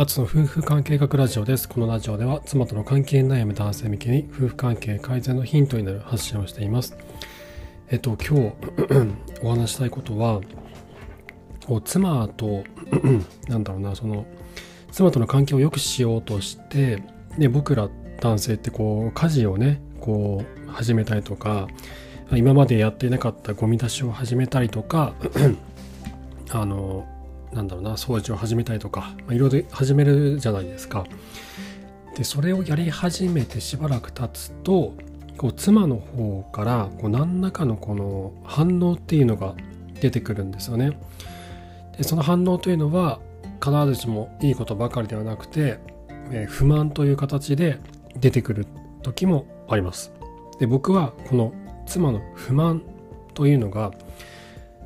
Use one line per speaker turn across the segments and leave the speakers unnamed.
アツの夫婦関係学ラジオです。このラジオでは妻との関係悩む男性向けに夫婦関係改善のヒントになる発信をしています。えっと、今日 お話したいことは、妻と なんだろうな、その、妻との関係を良くしようとして、で、僕ら男性ってこう、家事をね、こう、始めたりとか、今までやっていなかったゴミ出しを始めたりとか あのなんだろうな掃除を始めたりとか、いろいろ始めるじゃないですか。でそれをやり始めてしばらく経つとこう妻の方からこう何らかのこの反応っていうのが出てくるんですよね。でその反応というのは必ずしもいいことばかりではなくて、えー、不満という形で出てくる時もあります。で僕はこの妻の不満というのが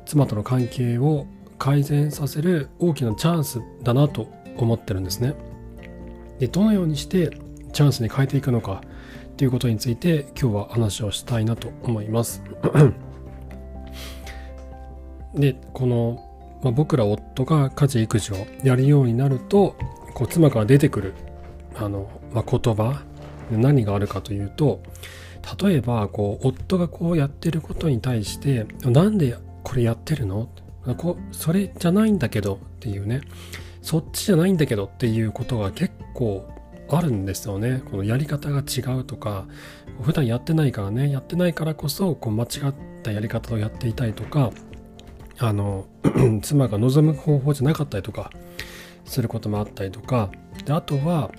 妻との関係を改善させる大きなチャンスだなと思ってるんですね。でどのようにしてチャンスに変えていくのかということについて今日は話をしたいなと思います。でこの、まあ、僕ら夫が家事育児をやるようになるとこう妻から出てくるあの、まあ、言葉何があるかというと例えばこう夫がこうやってることに対してなんでこれやってるの？こそれじゃないんだけどっていうね。そっちじゃないんだけどっていうことが結構あるんですよね。このやり方が違うとか普段やってないからね。やってないからこそこう間違ったやり方をやっていたりとかあの 妻が望む方法じゃなかったりとかすることもあったりとか。であとは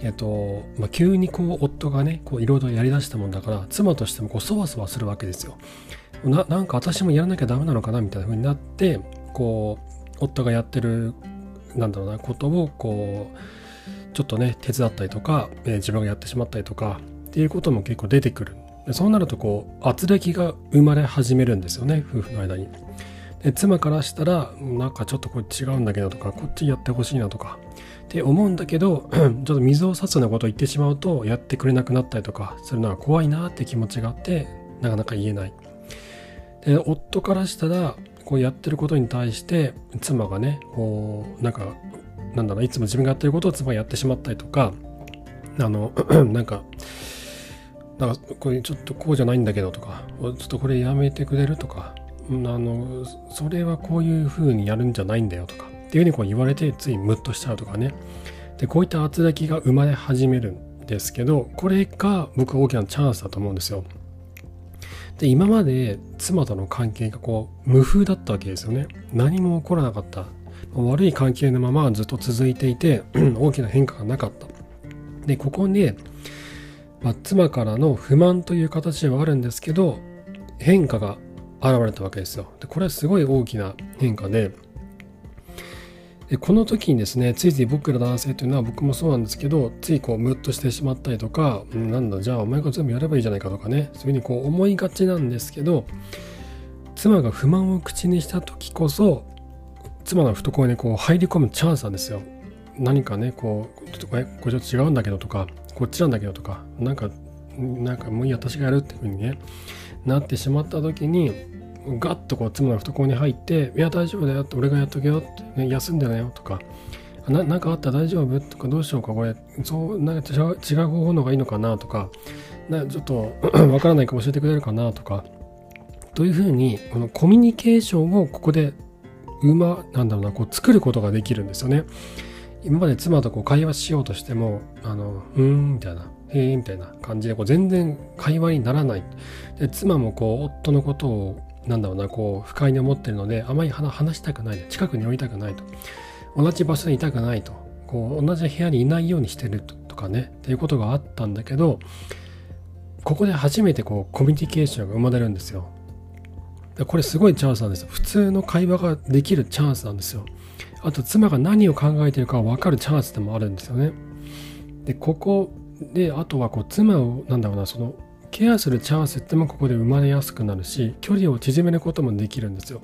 えっとまあ、急にこう夫がねいろいろやりだしたもんだから妻としてもこうそわそわするわけですよ。ななんか私もやらなきゃダメなのかなみたいな風になってこう夫がやってるなんだろうなことをこうちょっとね手伝ったりとか、えー、自分がやってしまったりとかっていうことも結構出てくるそうなるとこう圧力が生まれ始めるんですよね夫婦の間に。で妻からしたらなんかちょっとこれ違うんだけどとかこっちやってほしいなとかって思うんだけど ちょっと水を差すようなことを言ってしまうとやってくれなくなったりとかするのは怖いなって気持ちがあってなかなか言えない。で夫からしたらこうやってることに対して妻がねこうなんかなんだろういつも自分がやってることを妻がやってしまったりとかあの なんかなんかこれちょっとこうじゃないんだけどとかちょっとこれやめてくれるとかあのそれはこういう風にやるんじゃないんだよとかっていうふうにこう言われてついムッとしちゃうとかね。でこういった圧力が生まれ始めるんですけどこれが僕は大きなチャンスだと思うんですよ。で今まで妻との関係がこう無風だったわけですよね。何も起こらなかった。悪い関係のままずっと続いていて 大きな変化がなかった。でここに、まあ、妻からの不満という形ではあるんですけど変化が現れたわけですよ。でこれはすごい大きな変化ででこの時にですねついつい僕ら男性というのは僕もそうなんですけどついこうムッとしてしまったりとか、うん、なんだじゃあお前が全部やればいいじゃないかとかねそういうふうにこう思いがちなんですけど妻が不満を口にした時こそ妻の懐にこう入り込むチャンスなんですよ。何かねこうちょっとこれこれちょっと違うんだけどとかこっちなんだけどとかなんかなんかもういい私がやるっていうふうにねなってしまった時にガッとこう妻の懐に入って「いや大丈夫だよ」って「俺がやっとけよ」って、ね「休んでなよ」とか「なんかあった？ら大丈夫?」とか「どうしようかこれそうなんか違う違う方法の方がいいのかな」とかなちょっと わからないか教えてくれるかなとかというふうにこのコミュニケーションをここでうまなんだろうなこう作ることができるんですよね。今まで妻とこう会話しようとしても「あのうーん」みたいな「へえ」みたいな感じでこう全然会話にならないで妻もこう夫のことをなんだろうな、こう、不快に思ってるので、あまり話したくない。近くに置いたくないと。同じ場所にいたくないと。こう、同じ部屋にいないようにしてるとかね、っていうことがあったんだけど、ここで初めてこう、コミュニケーションが生まれるんですよ。これすごいチャンスなんですよ。普通の会話ができるチャンスなんですよ。あと、妻が何を考えてるか分かるチャンスでもあるんですよね。で、ここで、あとはこう、妻を、なんだろうな、その、ケアするチャンスってもここで生まれやすくなるし距離を縮めることもできるんですよ。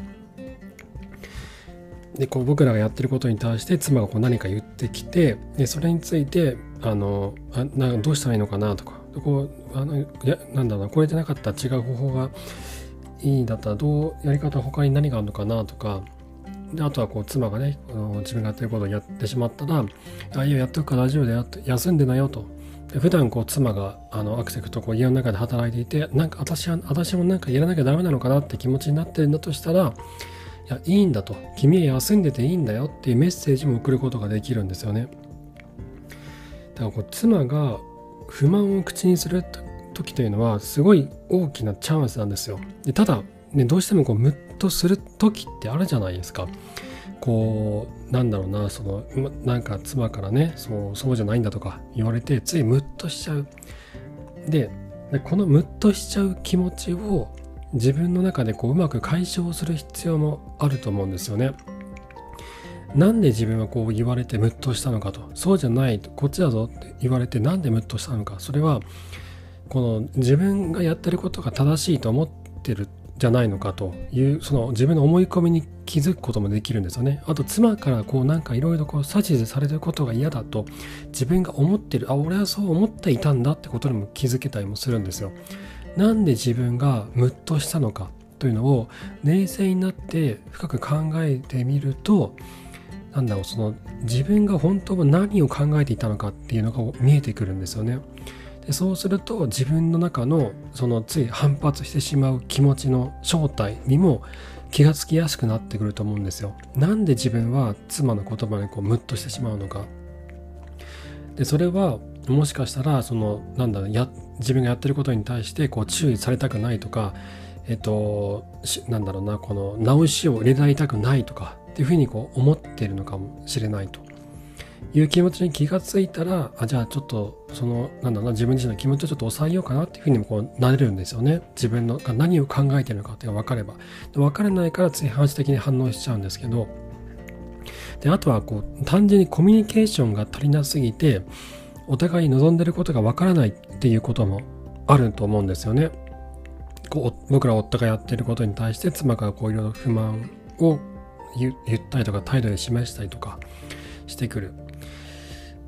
でこう僕らがやってることに対して妻がこう何か言ってきてでそれについてあのあなどうしたらいいのかなとかこうあのやなんだろうなこれでなかったら違う方法がいいんだったらどうやり方他に何があるのかなとかであとはこう妻がね自分がやってることをやってしまったら「あいややっとくから大丈夫だよ」って休んでなよと。で普段こう妻があのアクセクとこう家の中で働いていてなんか私は私もなんかやらなきゃダメなのかなって気持ちになってるんだとしたらいやいいんだと。君は休んでていいんだよっていうメッセージも送ることができるんですよね。だからこう妻が不満を口にする時というのはすごい大きなチャンスなんですよ。でただね、どうしてもこうムッとする時ってあるじゃないですか。こうなんだろうなそのなんか妻からねそうそうじゃないんだとか言われてついムッとしちゃう。でこのムッとしちゃう気持ちを自分の中でこううまく解消する必要もあると思うんですよね。なんで自分はこう言われてムッとしたのかとそうじゃないこっちだぞって言われてなんでムッとしたのかそれはこの自分がやってることが正しいと思ってるじゃないのかというその自分の思い込みに気づくこともできるんですよね。あと妻からこうなんかいろいろこう指図されることが嫌だと自分が思ってるあ俺はそう思っていたんだってことにも気づけたりもするんですよ。なんで自分がムッとしたのかというのを冷静になって深く考えてみるとなんだろうその自分が本当は何を考えていたのかっていうのが見えてくるんですよね。でそうすると自分の中のそのつい反発してしまう気持ちの正体にも気がつきやすくなってくると思うんですよ。なんで自分は妻の言葉にこうムッとしてしまうのか。でそれはもしかしたらそのなんだろうや自分がやってることに対してこう注意されたくないとかえっとなんだろうなこの直しを入れられたくないとかっていうふうにこう思ってるのかもしれないと。いう気持ちに気がついたらあじゃあちょっとそのなんだな自分自身の気持ちをちょっと抑えようかなっていうふうにもこうなれるんですよね。自分のが何を考えてるのかっていうのが分かれば。分からないからつい反射的に反応しちゃうんですけど。であとはこう単純にコミュニケーションが足りなすぎてお互い望んでることが分からないっていうこともあると思うんですよね。こう僕ら夫がやってることに対して妻がこういろいろ不満を言ったりとか態度で示したりとかしてくる。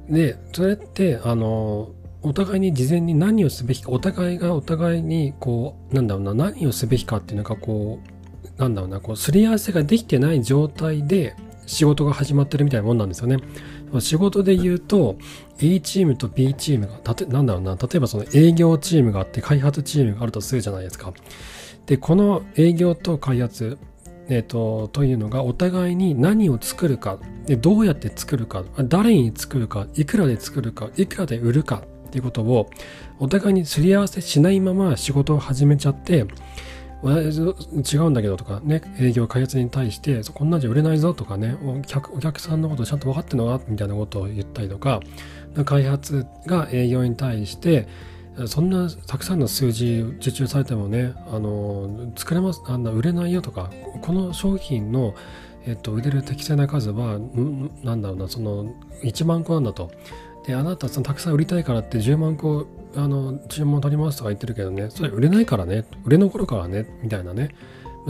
でそれってあのお互いに事前に何をすべきかお互いがお互いにこうなんだろうな何をすべきかっていうのがこうなんだろうなこうすり合わせができてない状態で仕事が始まってるみたいなもんなんですよね。仕事で言うと A チームと B チームがたてなんだろうな例えばその営業チームがあって開発チームがあるとするじゃないですか。でこの営業と開発えーと、というのがお互いに何を作るかでどうやって作るか誰に作るかいくらで作るかいくらで売るかっていうことをお互いにすり合わせしないまま仕事を始めちゃって違うんだけどとかね営業開発に対してこんなんじゃ売れないぞとかねお客お客さんのことちゃんと分かってんのかみたいなことを言ったりとか開発が営業に対してそんなたくさんの数字受注されてもねあの作れますあんな売れないよとかこの商品の、えっと、売れる適正な数はなんだろうなその1万個なんだとであなたそのたくさん売りたいからって10万個あの注文取りますとか言ってるけどねそれ売れないからね売れ残るからねみたいなね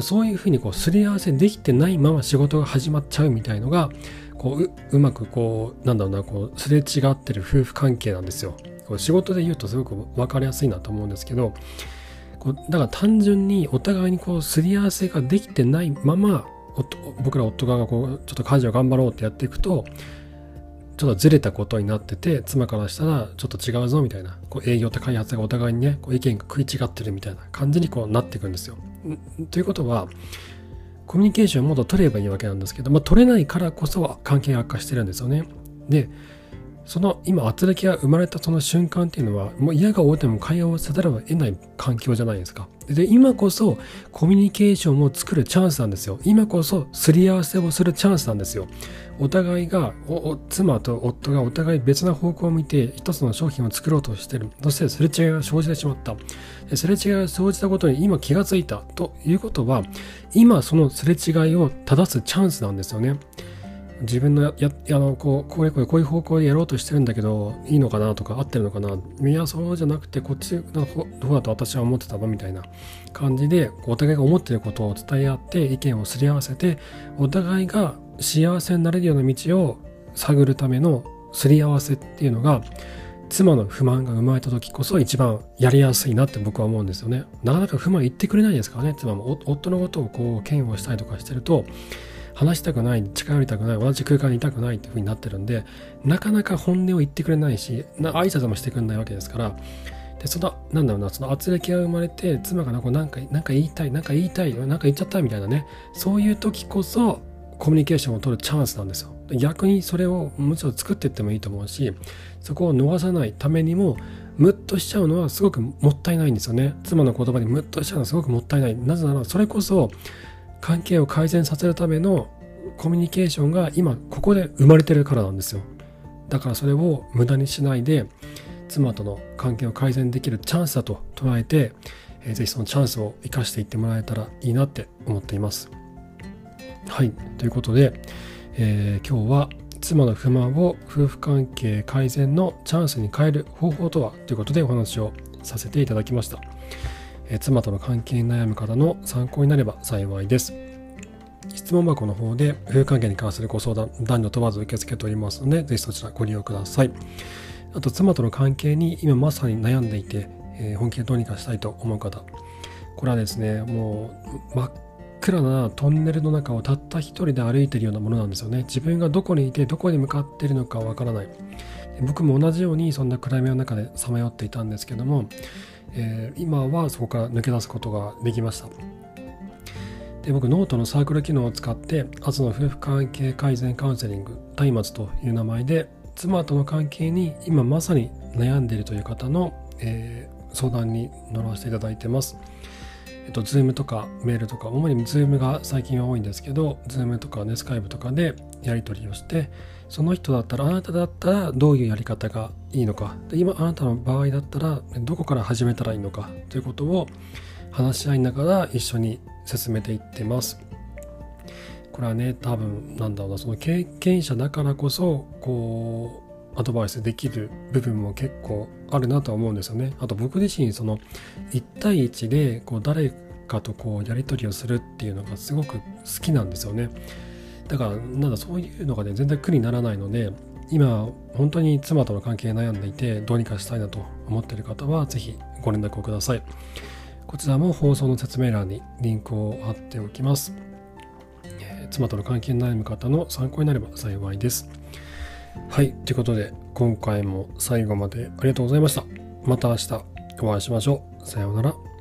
そういうふうにこうすり合わせできてないまま仕事が始まっちゃうみたいのがこううまくこうなんだろうなこうすれ違ってる夫婦関係なんですよ。こう仕事で言うとすごく分かりやすいなと思うんですけどこうだから単純にお互いにこうすり合わせができてないまま僕ら夫側がこうちょっと家事を頑張ろうってやっていくとちょっとずれたことになってて妻からしたらちょっと違うぞみたいなこう営業と開発がお互いにねこう意見が食い違ってるみたいな感じにこうなっていくんですよ。ということはコミュニケーションをもっと取ればいいわけなんですけど、まあ、取れないからこそ関係悪化してるんですよね。でその今圧力が生まれたその瞬間っていうのはもう嫌が応でも会話をせざるを得ない環境じゃないですか。で今こそコミュニケーションを作るチャンスなんですよ。今こそすり合わせをするチャンスなんですよ。お互いが妻と夫がお互い別な方向を見て一つの商品を作ろうとしてる。そしてすれ違いが生じてしまった。すれ違いが生じたことに今気がついたということは今そのすれ違いを正すチャンスなんですよね。自分のやあのこうこういうこういう方向でやろうとしてるんだけどいいのかなとか合ってるのかな？いやそうじゃなくてこっちどうだと私は思ってたの？みたいな感じでお互いが思ってることを伝え合って意見をすり合わせてお互いが幸せになれるような道を探るためのすり合わせっていうのが妻の不満が生まれた時こそ一番やりやすいなって僕は思うんですよね。なかなか不満言ってくれないですからね妻も。夫のことをこう嫌悪したりとかしてると話したくない近寄りたくない同じ空間にいたくないっていう風になってるんでなかなか本音を言ってくれないしな挨拶もしてくれないわけですから。でそのなんだろうなその圧力が生まれて妻がなんかなんかなんか言いたいなんか言いたいなんか言っちゃったみたいなねそういう時こそコミュニケーションを取るチャンスなんですよ。逆にそれをもちろん作っていってもいいと思うしそこを逃さないためにもムッとしちゃうのはすごくもったいないんですよね。妻の言葉にムッとしちゃうのはすごくもったいない。なぜならそれこそ関係を改善させるためのコミュニケーションが今ここで生まれてるからなんですよ。だからそれを無駄にしないで妻との関係を改善できるチャンスだと捉えて、えー、ぜひそのチャンスを生かしていってもらえたらいいなって思っています。はい。ということで、えー、今日は妻の不満を夫婦関係改善のチャンスに変える方法とは？ということでお話をさせていただきました、え妻との関係に悩む方の参考になれば幸いです。質問箱の方で夫婦関係に関するご相談男女問わず受け付けておりますのでぜひそちらご利用ください。あと妻との関係に今まさに悩んでいて、えー、本気でどうにかしたいと思う方。これはですねもう真っ暗なトンネルの中をたった一人で歩いているようなものなんですよね。自分がどこにいてどこに向かっているのかわからない。僕も同じようにそんな暗闇の中でさまよっていたんですけども、えー、今はそこから抜け出すことができました。で僕ノートのサークル機能を使ってアツの夫婦関係改善カウンセリング松明という名前で妻との関係に今まさに悩んでいるという方の、えー、相談に乗らせていただいてます。えっと、Zoom とかメールとか、主に Zoom が最近は多いんですけど、Zoom とかね、Skype とかでやり取りをして、その人だったら、あなただったらどういうやり方がいいのか、で今あなたの場合だったらどこから始めたらいいのかということを話し合いながら一緒に進めていってます。これはね、多分、なんだろうな、その経験者だからこそ、こう、アドバイスできる部分も結構あるなとは思うんですよね。あと僕自身その1対1でこう誰かとこうやり取りをするっていうのがすごく好きなんですよね。だからなんだそういうのがね全然苦にならないので今本当に妻との関係悩んでいてどうにかしたいなと思っている方は是非ご連絡をください。こちらも放送の説明欄にリンクを貼っておきます。妻との関係に悩む方の参考になれば幸いです。はい、ということで今回も最後までありがとうございました。また明日お会いしましょう。さようなら。